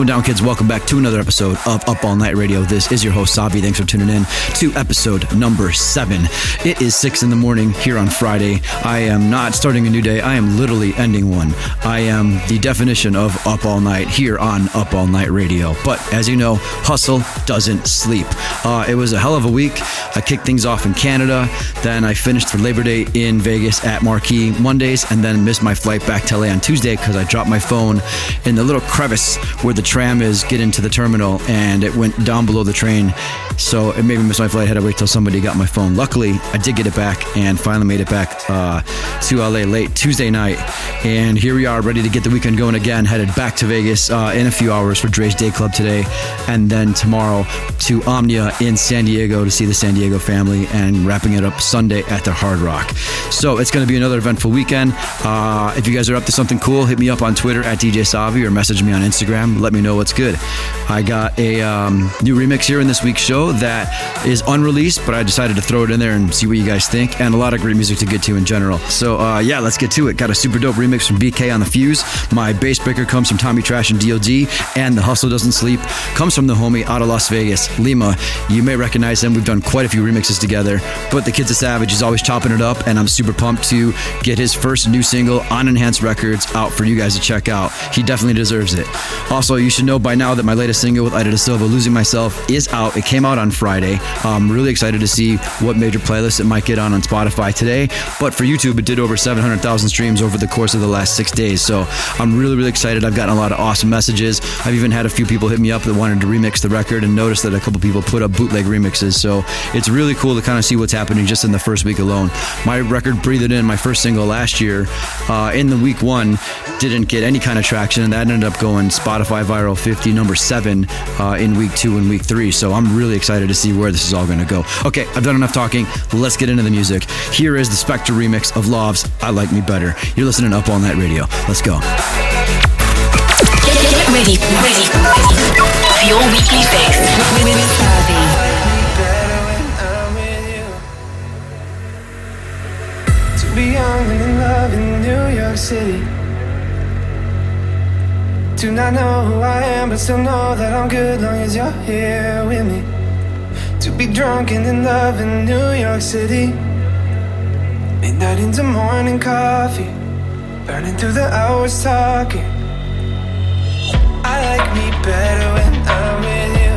Going down, kids? Welcome back to another episode of Up All Night Radio. This is your host, Savi. Thanks for tuning in to episode number seven. It is six in the morning here on Friday. I am not starting a new day, I am literally ending one. I am the definition of Up All Night here on Up All Night Radio. But as you know, hustle doesn't sleep. Uh, it was a hell of a week. I kicked things off in Canada, then I finished for Labor Day in Vegas at Marquee Mondays, and then missed my flight back to LA on Tuesday because I dropped my phone in the little crevice where the tram is get into the terminal and it went down below the train. So it made me miss my flight. I had to wait till somebody got my phone. Luckily, I did get it back and finally made it back uh, to LA late Tuesday night. And here we are, ready to get the weekend going again. Headed back to Vegas uh, in a few hours for Drai's Day Club today. And then tomorrow to Omnia in San Diego to see the San Diego family and wrapping it up Sunday at the Hard Rock. So it's going to be another eventful weekend. Uh, if you guys are up to something cool, hit me up on Twitter at DJ Savi or message me on Instagram. Let me know what's good. I got a um, new remix here in this week's show that is unreleased, but I decided to throw it in there and see what you guys think, and a lot of great music to get to in general. So uh, yeah, let's get to it. Got a super dope remix from BK on the Fuse. My bass breaker comes from Tommy Trash and DOD, and the Hustle Doesn't Sleep comes from the homie out of Las Vegas, Lima. You may recognize him. We've done quite a few remixes together, but the kid's a savage. is always chopping it up, and I'm super pumped to get his first new single on Enhanced Records out for you guys to check out. He definitely deserves it. Also, you should know by now that my latest single with Ida Da Silva, Losing Myself, is out. It came out on Friday. I'm really excited to see what major playlists it might get on on Spotify today. But for YouTube, it did over 700,000 streams over the course of the last six days. So I'm really, really excited. I've gotten a lot of awesome messages. I've even had a few people hit me up that wanted to remix the record and noticed that a couple people put up bootleg remixes. So it's really cool to kind of see what's happening just in the first week alone. My record, Breathe It In, my first single last year, uh, in the week one, didn't get any kind of traction, and that ended up going Spotify Viral 50, number seven uh, in week two and week three. So I'm really excited to see where this is all going to go. Okay, I've done enough talking. Let's get into the music. Here is the Spectre remix of Lauv's I Like Me Better. You're listening Up All Night Radio. Let's go. Get ready, ready for your weekly fix with Savi. be young in love in New York City. Do not know who I am, but still know that I'm good long as you're here with me. To be drunk and in love in New York City. Midnight into morning coffee, burning through the hours talking. I like me better when I'm with you.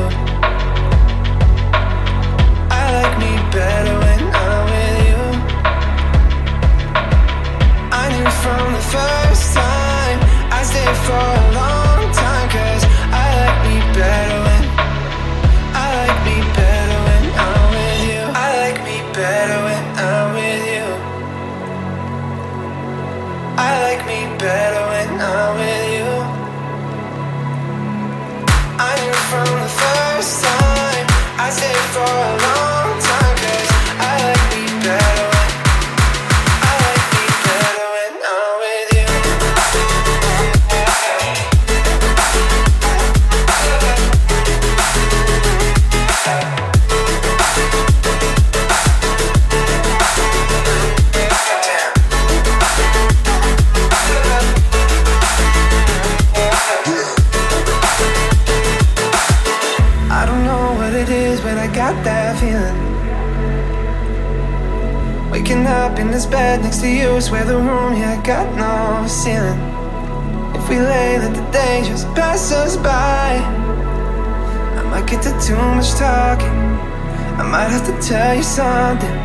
I like me better when I'm with you. I knew from the first tell you something.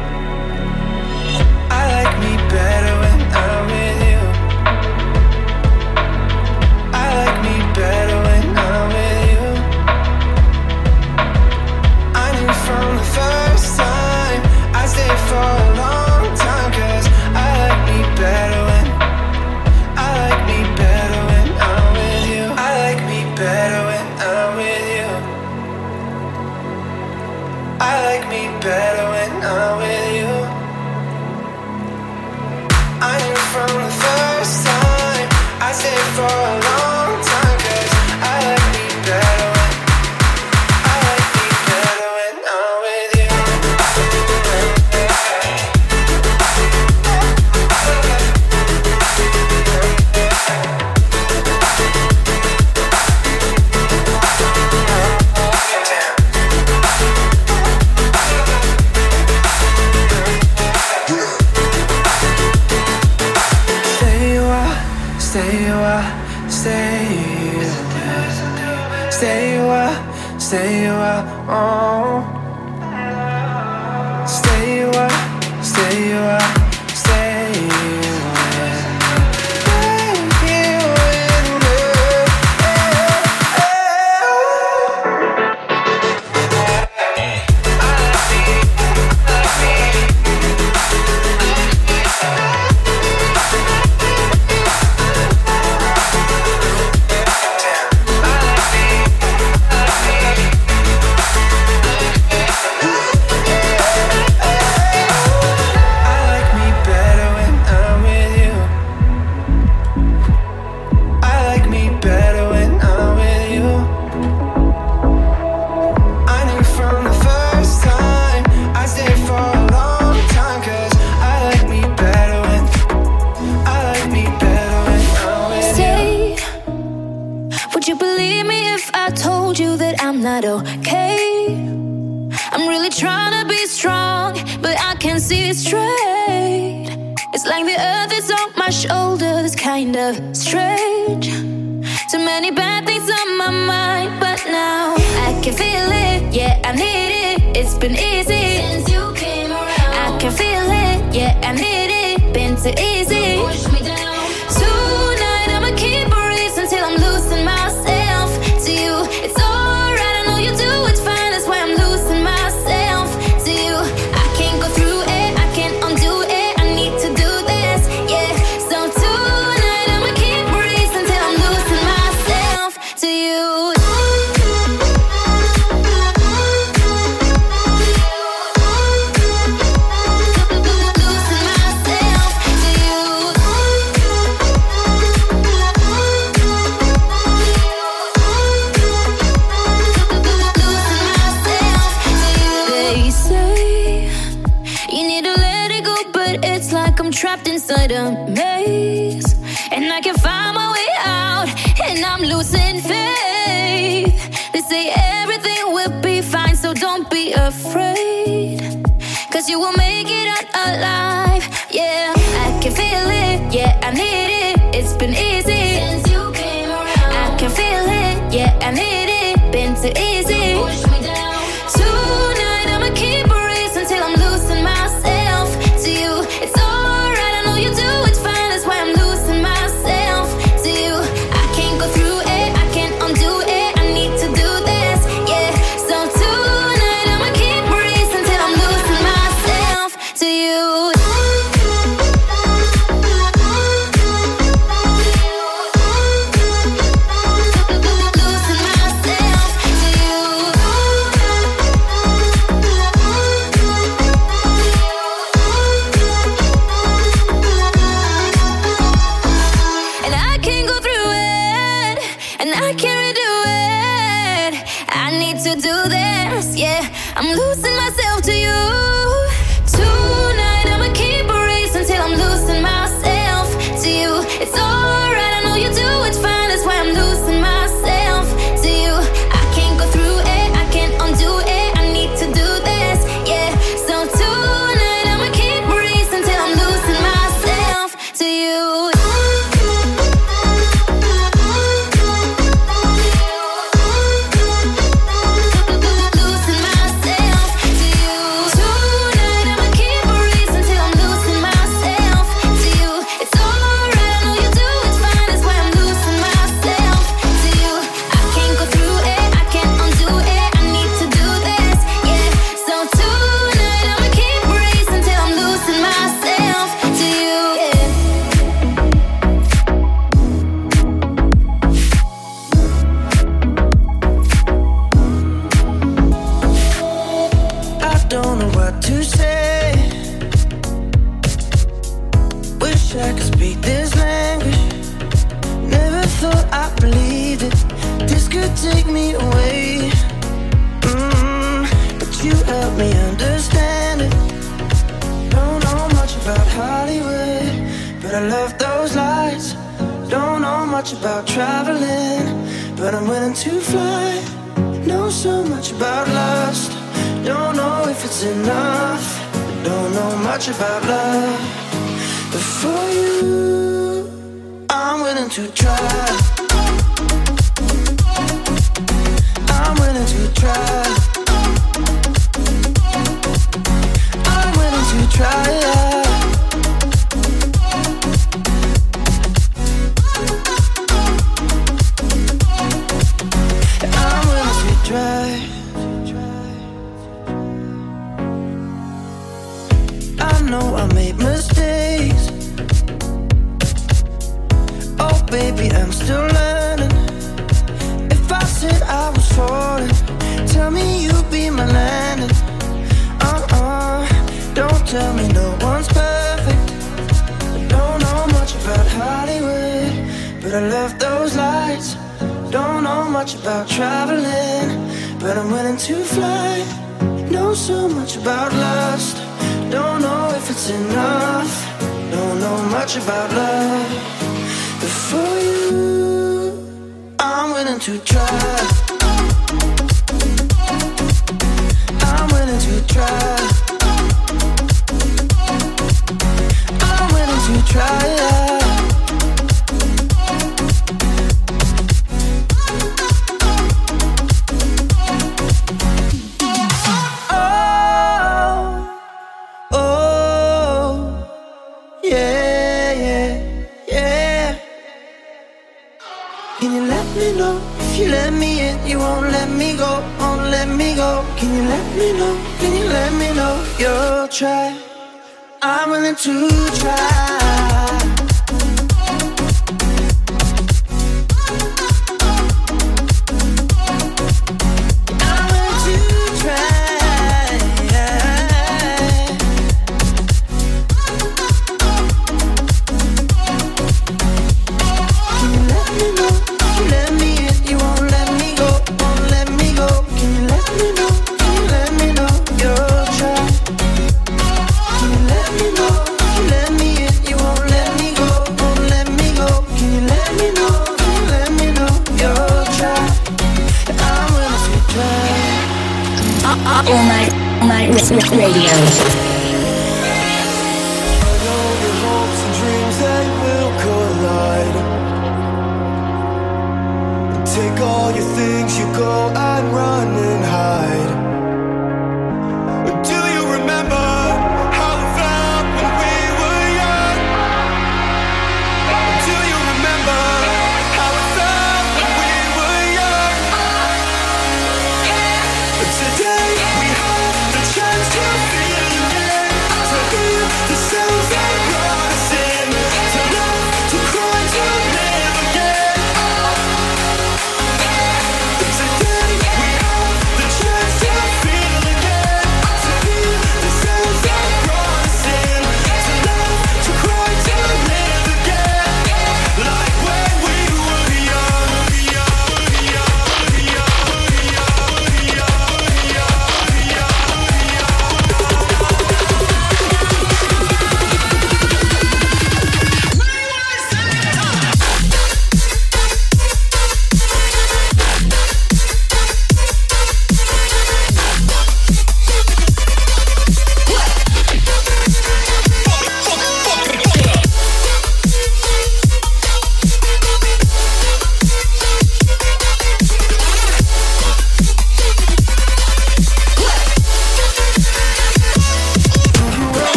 Radio.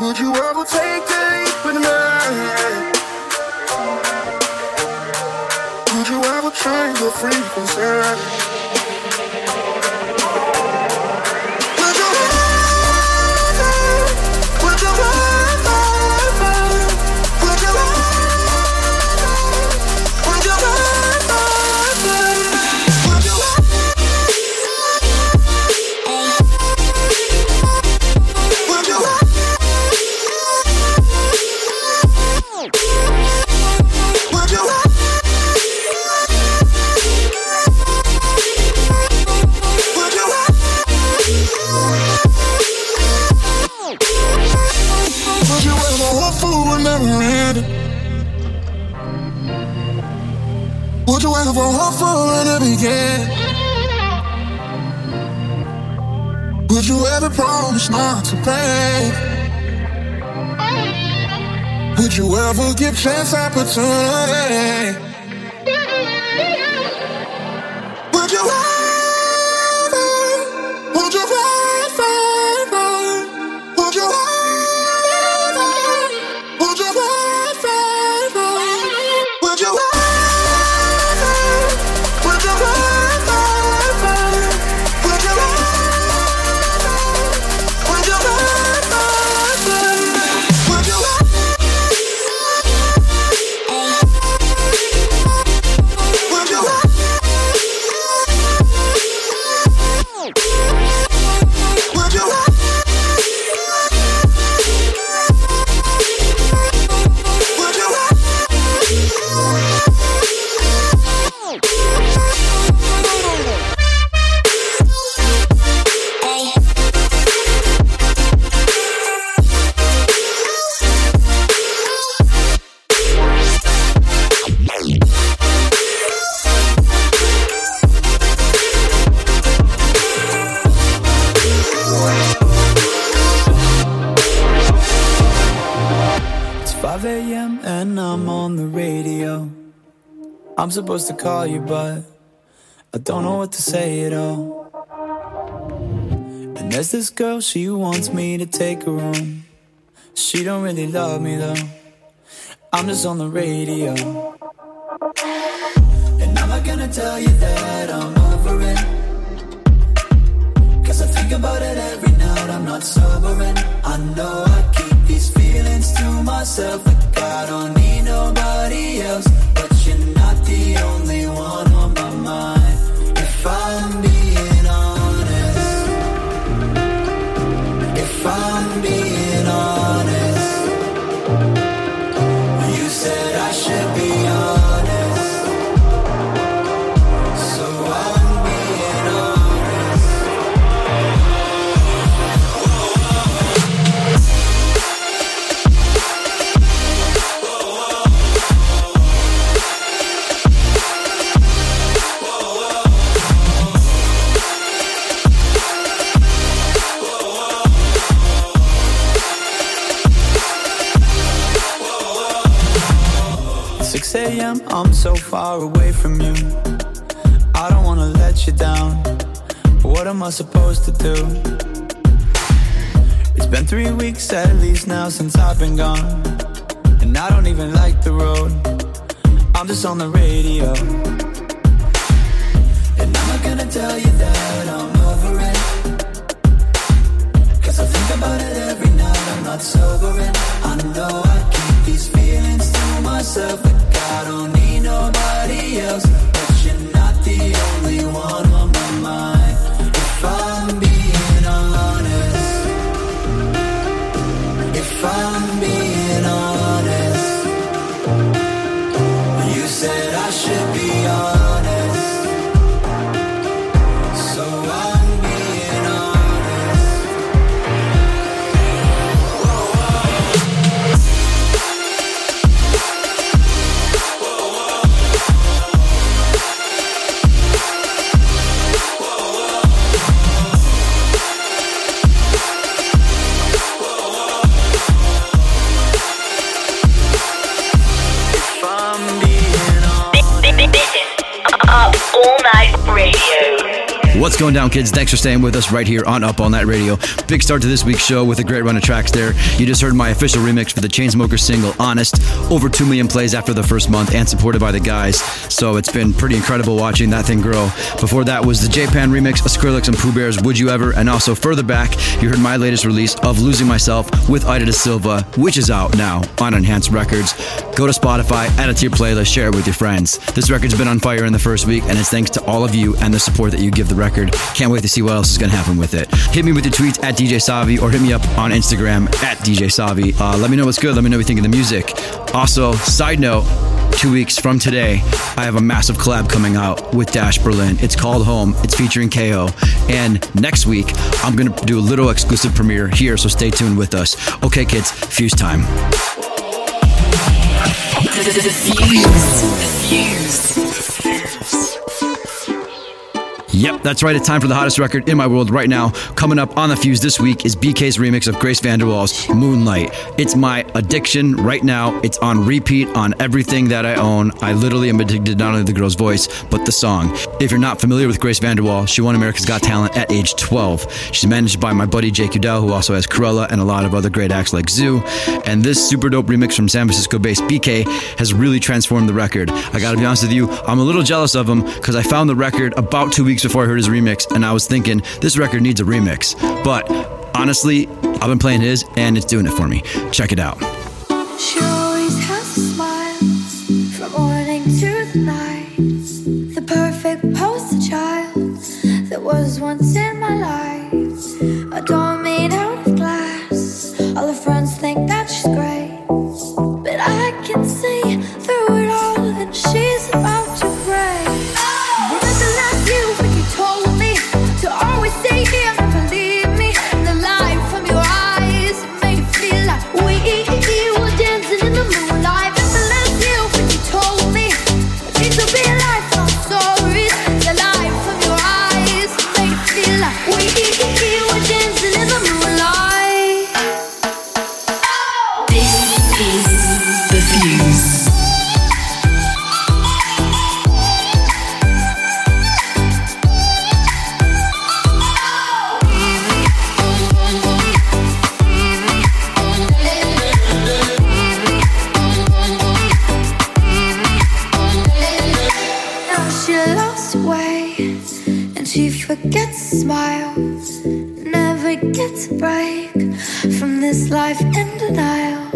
Would you ever take that with me? Would you ever change your frequency? yeah. Would you ever promise not to pay? Would you ever give chance opportunity? Supposed to call you, but I don't know what to say at all. And there's this girl, she wants me to take her home. She don't really love me though. I'm just on the radio. And I'm not gonna tell you that I'm over it. Cause I think about it every night, I'm not sobering. I know I keep these feelings to myself, like I don't need nobody else. But the only one on my mind. If I'm a.m. I'm so far away from you. I don't wanna let you down. But what am I supposed to do? It's been three weeks at least now since I've been gone. And I don't even like the road. I'm just on the radio. And I'm not gonna tell you that I'm over it. Cause I think about it every night, I'm not sobering. I know I keep these feelings myself, like I don't need nobody else. But you're not the only one on my mind. If I'm being honest, if I'm What's going down, kids? Thanks for staying with us right here on Up All Night Radio. Big start to this week's show with a great run of tracks there. You just heard my official remix for the Chainsmokers single, Honest. Over 2 million plays after the first month and supported by the guys. So it's been pretty incredible watching that thing grow. Before that was the J-Pan remix of Skrillex and Poo Bear's Would You Ever? And also further back, you heard my latest release of Losing Myself with Ida Da Silva, which is out now on Enhanced Records. Go to Spotify, add it to your playlist, share it with your friends. This record's been on fire in the first week, and it's thanks to all of you and the support that you give the record. Can't wait to see what else is going to happen with it. Hit me with your tweets at DJ Savi or hit me up on Instagram at DJ Savi. Uh, let me know what's good. Let me know what you think of the music. Also, side note, two weeks from today, I have a massive collab coming out with Dash Berlin. It's called Home. It's featuring KO. And next week, I'm going to do a little exclusive premiere here, so stay tuned with us. Okay, kids, fuse time. Fuse. Fuse. Yep, that's right. It's time for the hottest record in my world right now. Coming up on the fuse this week is BK's remix of Grace VanderWaal's Moonlight. It's my addiction right now. It's on repeat on everything that I own. I literally am addicted not only to the girl's voice, but the song. If you're not familiar with Grace Vanderwaal, she won America's Got Talent at age 12. She's managed by my buddy Jake Udell, who also has Krewella and a lot of other great acts like Zoo. And this super dope remix from San Francisco based BK has really transformed the record. I gotta be honest with you, I'm a little jealous of him because I found the record about two weeks before I heard his remix, and I was thinking, this record needs a remix. But honestly, I've been playing his, and it's doing it for me. Check it out. She always has from morning to night. The perfect poster child that was once in my life. A door made out of glass. All friends she forgets to smile. Never gets a break from this life in denial.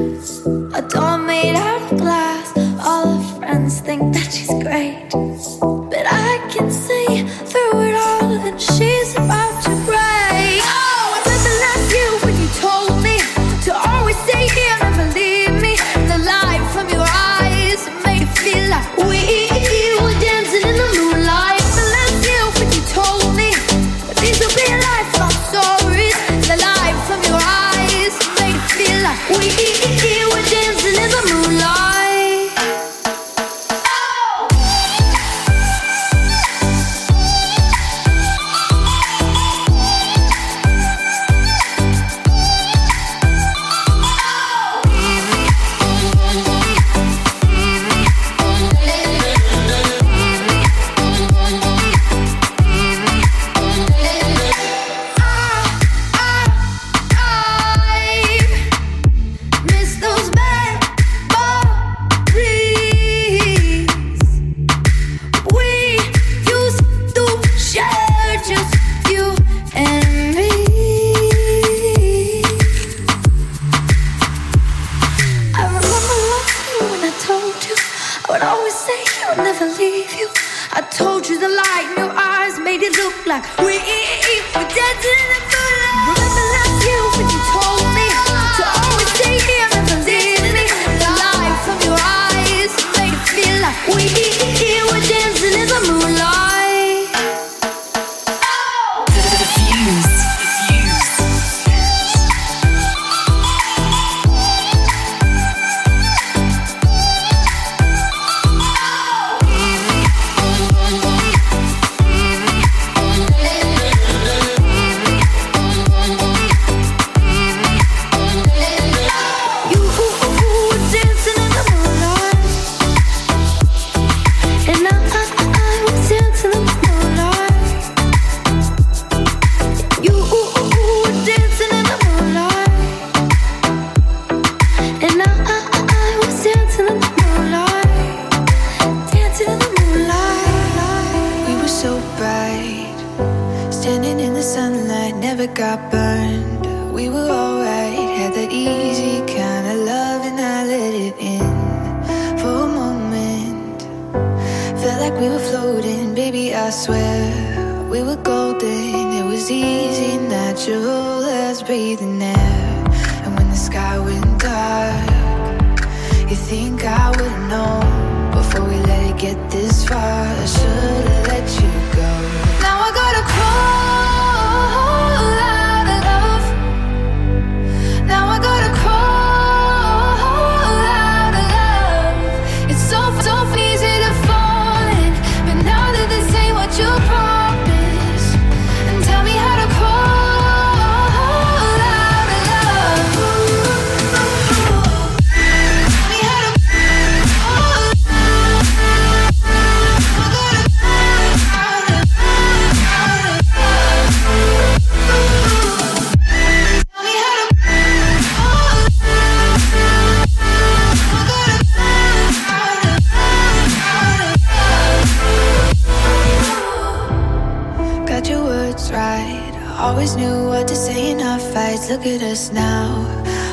us now.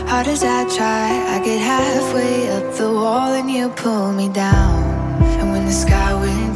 Hard as I try, I get halfway up the wall and you pull me down. And when the sky went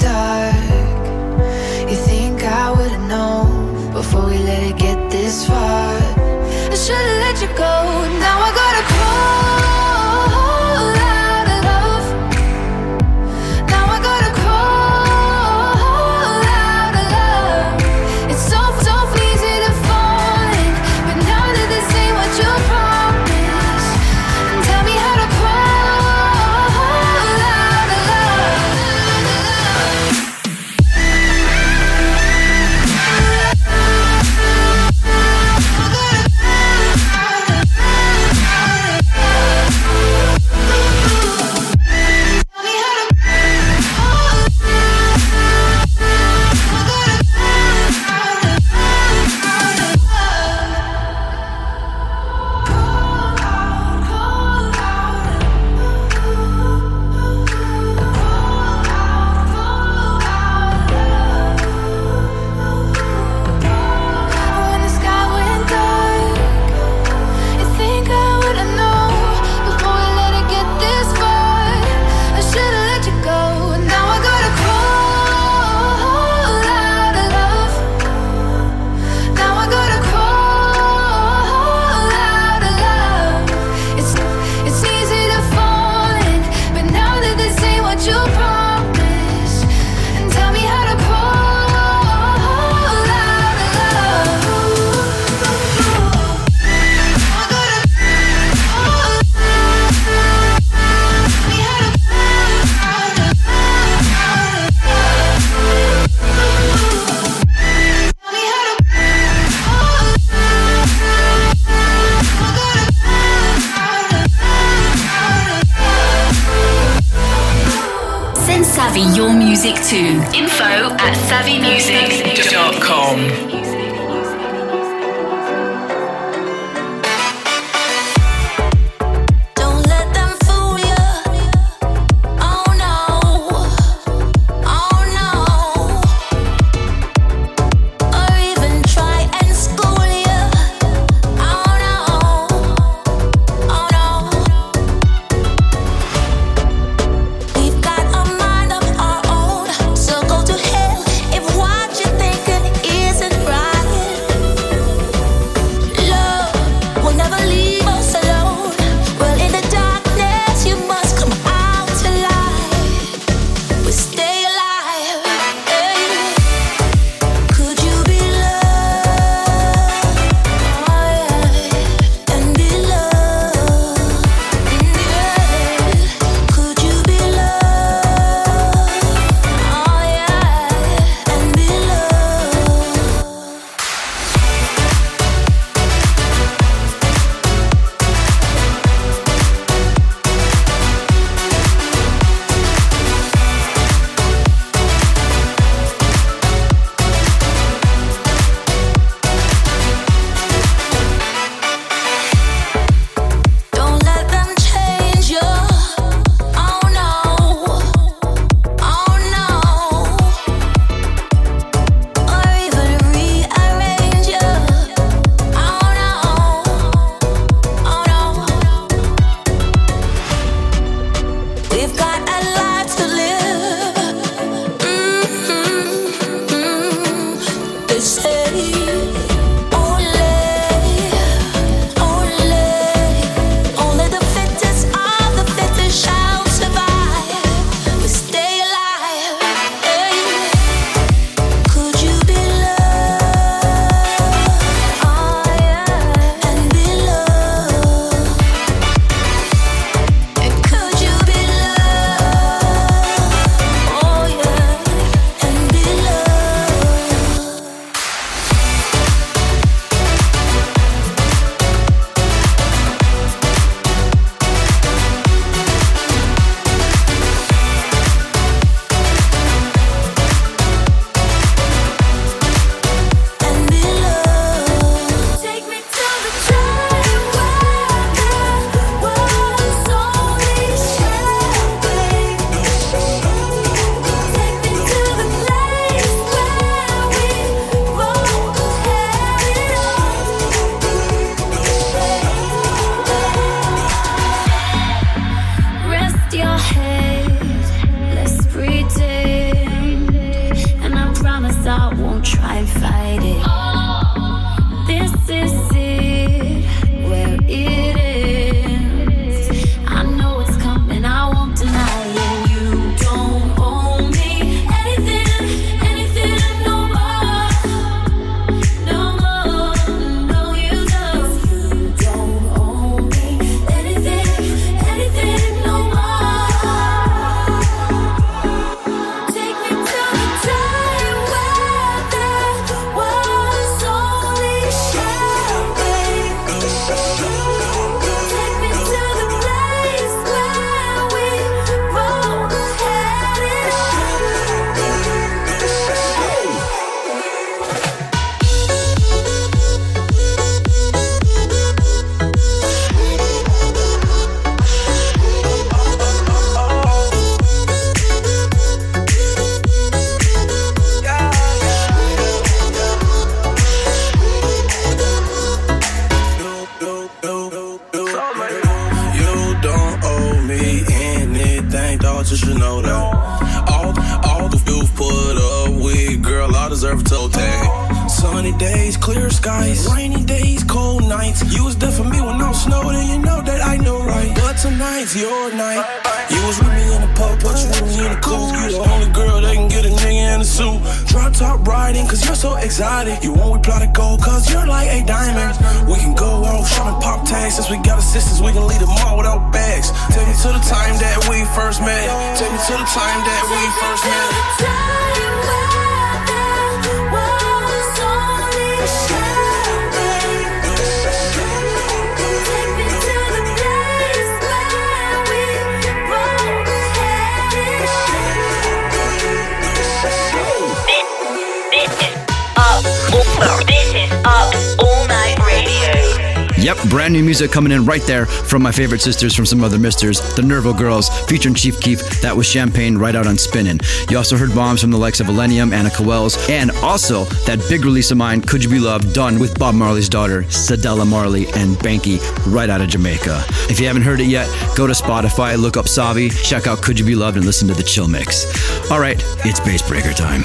music coming in right there from my favorite sisters from some other misters, the Nervo Girls, featuring Chief Keef. That was Champagne right out on Spinnin'. You also heard bombs from the likes of Millennium, Annika Wells, and also that big release of mine, Could You Be Loved, done with Bob Marley's daughter, Cedella Marley, and Banky, right out of Jamaica. If you haven't heard it yet, go to Spotify, look up Savi, check out Could You Be Loved, and listen to the chill mix. All right, it's Bass Breaker time.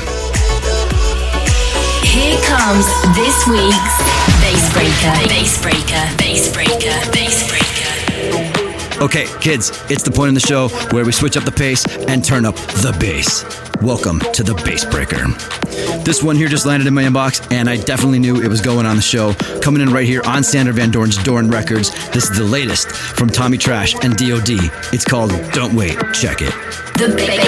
Here comes this week's Bass Breaker. Bass Breaker. Bass Breaker. Bass Breaker. Okay, kids, it's the point in the show where we switch up the pace and turn up the bass. Welcome to the Bass Breaker. This one here just landed in my inbox, and I definitely knew it was going on the show. Coming in right here on Sander Van Doorn's Doorn Records. This is the latest from Tommy Trash and DOD. It's called Don't Wait, check it. The ba-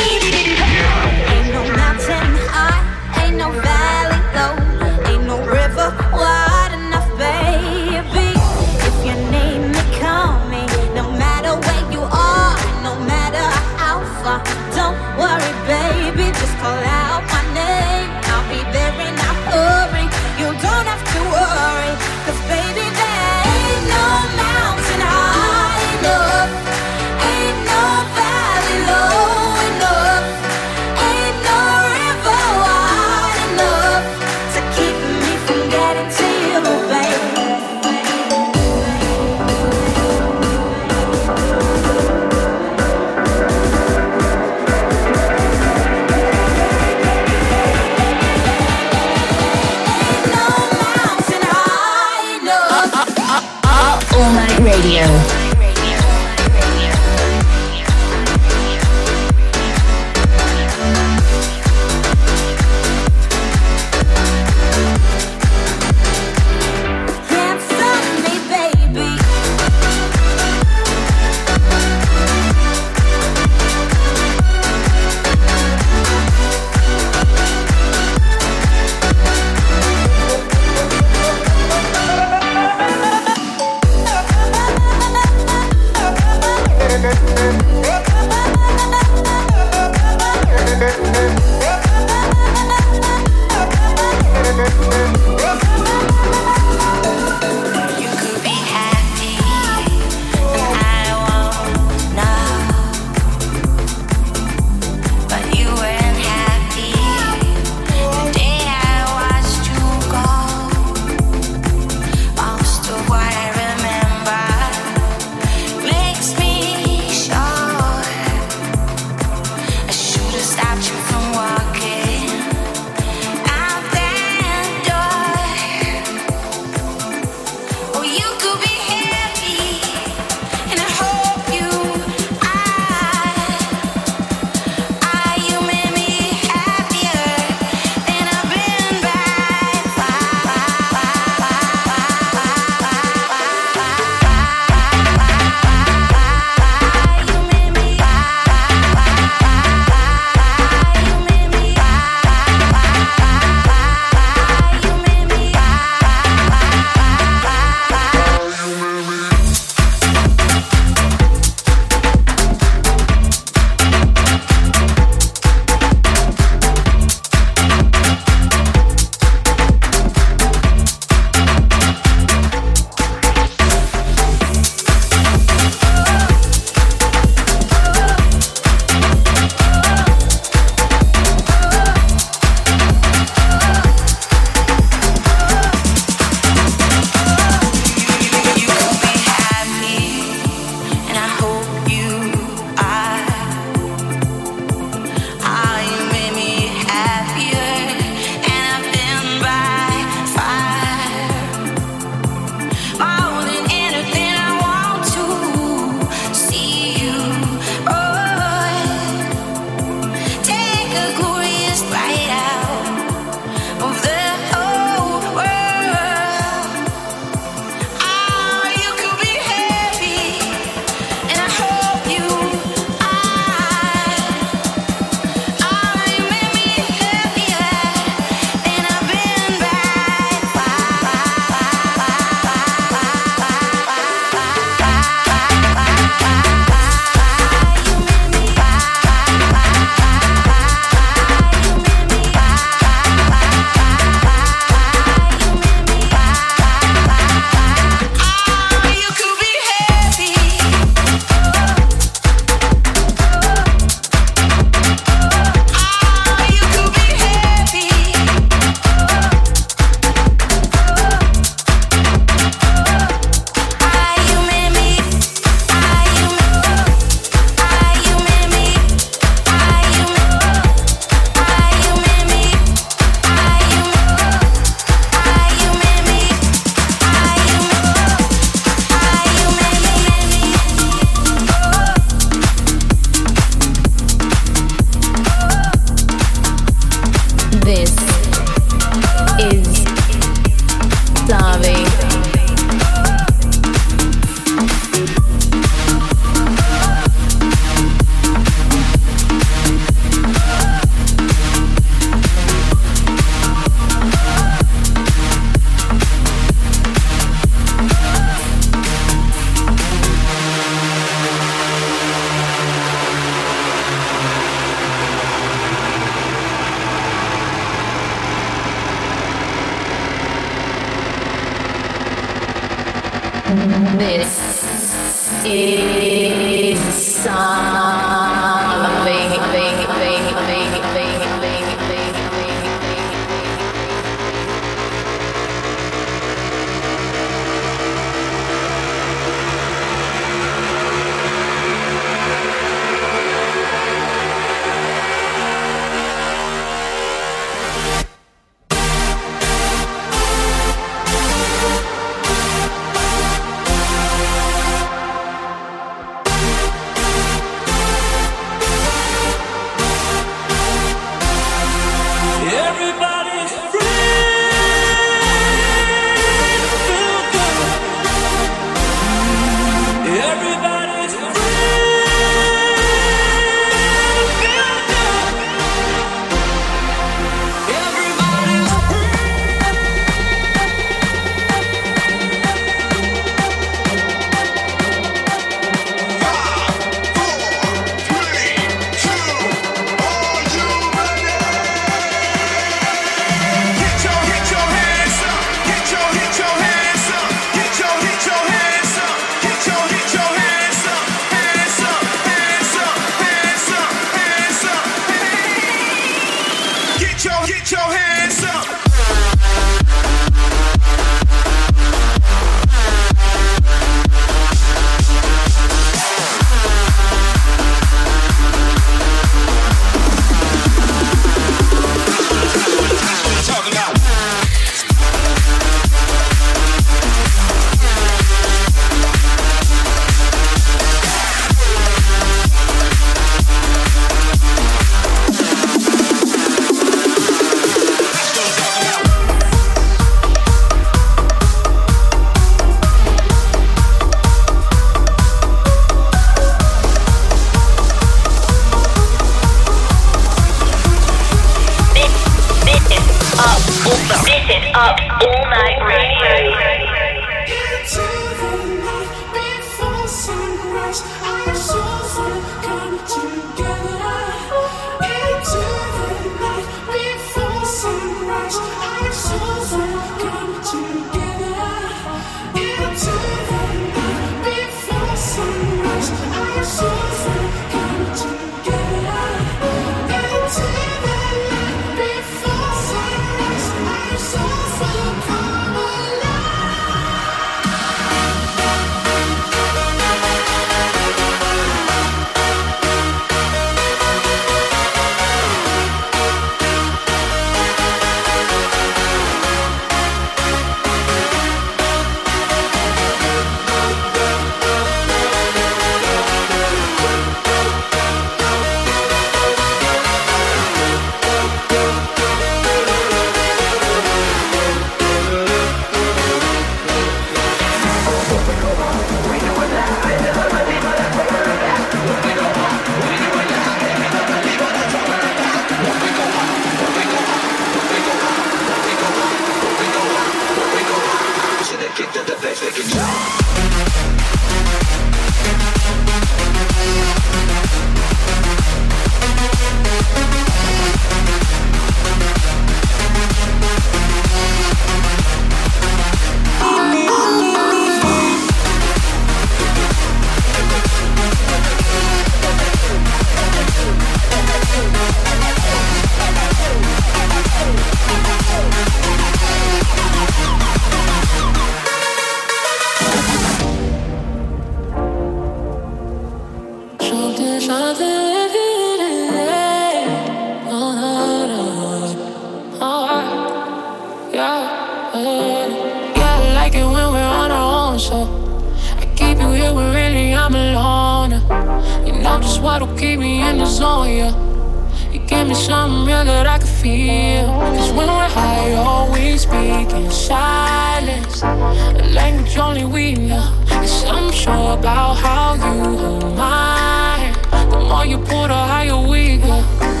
what'll keep me in the zone, yeah. It gave me something real that I could feel. Cause when we're high, always speak in silence. A language only we know. Cause I'm sure about how you hold my. The more you pull, the higher we go.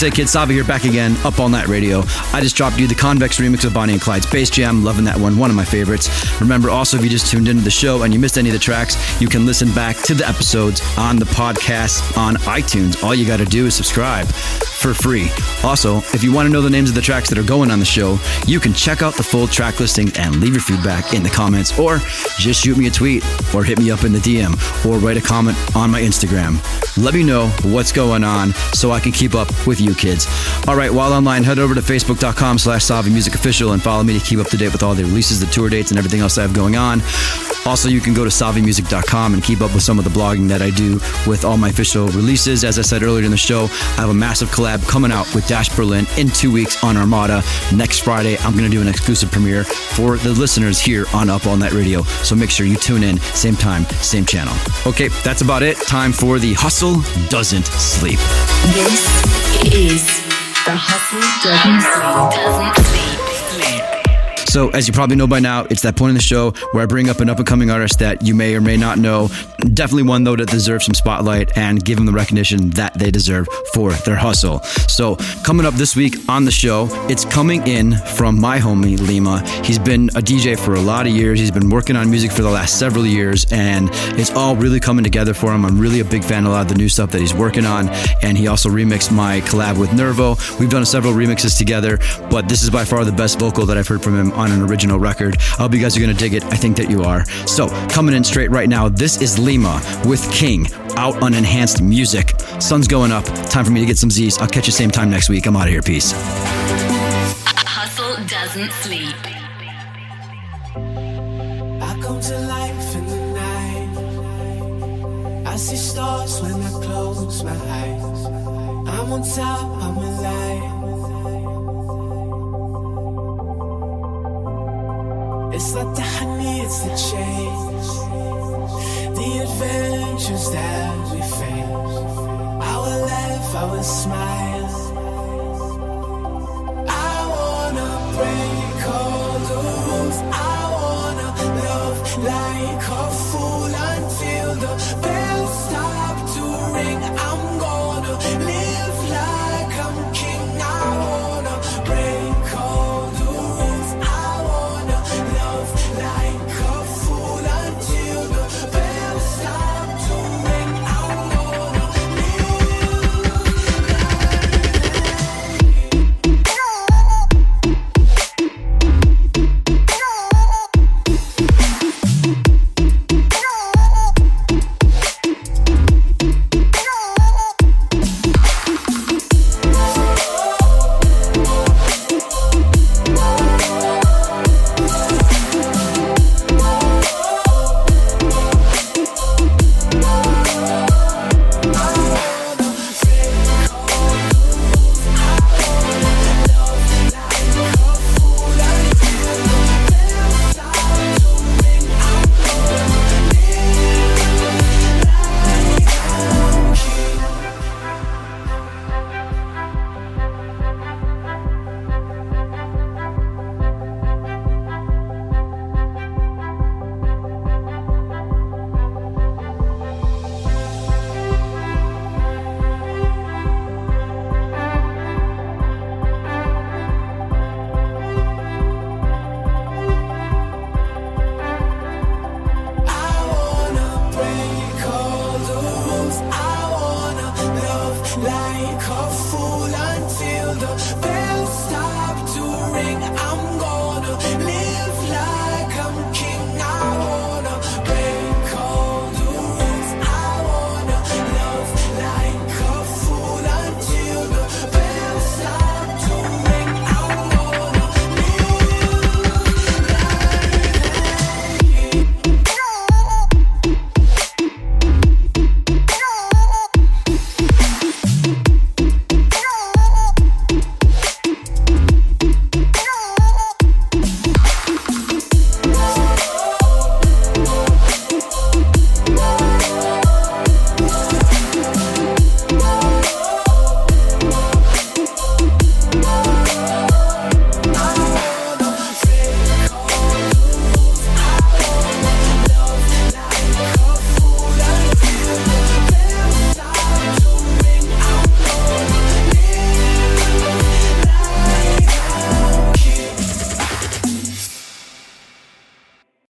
Do you say, kid? Savi here, back again, up all night radio. I just dropped you the Convex remix of Bonnie and Clyde's Bass Jam. Loving that one, one of my favorites. Remember, also, if you just tuned into the show and you missed any of the tracks, you can listen back to the episodes on the podcast on iTunes. All you got to do is subscribe for free. Also, if you want to know the names of the tracks that are going on the show, you can check out the full track listing and leave your feedback in the comments, or just shoot me a tweet, or hit me up in the DM, or write a comment on my Instagram. Let me know what's going on so I can keep up with you kids. All right, while online, head over to facebook.com slash Music Official and follow me to keep up to date with all the releases, the tour dates, and everything else I have going on. Also, you can go to savimusic.com and keep up with some of the blogging that I do with all my official releases. As I said earlier in the show, I have a massive collab coming out with Dash Berlin in two weeks on Armada. Next Friday, I'm going to do an exclusive premiere for the listeners here on Up All Night Radio. So make sure you tune in, same time, same channel. Okay, that's about it. Time for the Hustle Doesn't Sleep. This is the Hustle Doesn't Sleep. Doesn't sleep. So, as you probably know by now, it's that point in the show where I bring up an up and coming artist that you may or may not know. Definitely one, though, that deserves some spotlight and give them the recognition that they deserve for their hustle. So, coming up this week on the show, it's coming in from my homie, Lima. He's been a DJ for a lot of years. He's been working on music for the last several years, and it's all really coming together for him. I'm really a big fan of a lot of the new stuff that he's working on. And he also remixed my collab with Nervo. We've done several remixes together, but this is by far the best vocal that I've heard from him on an original record. I hope you guys are going to dig it. I think that you are. So, coming in straight right now, this is Lima with King out on enhanced music. Sun's going up. Time for me to get some Z's. I'll catch you same time next week. I'm out of here. Peace. Hustle doesn't sleep. I come to life in the night. I see stars when I close my eyes. I'm on top, I'm alive. It's not the honey, it's the change. The adventures that we face. Our laugh, our smile.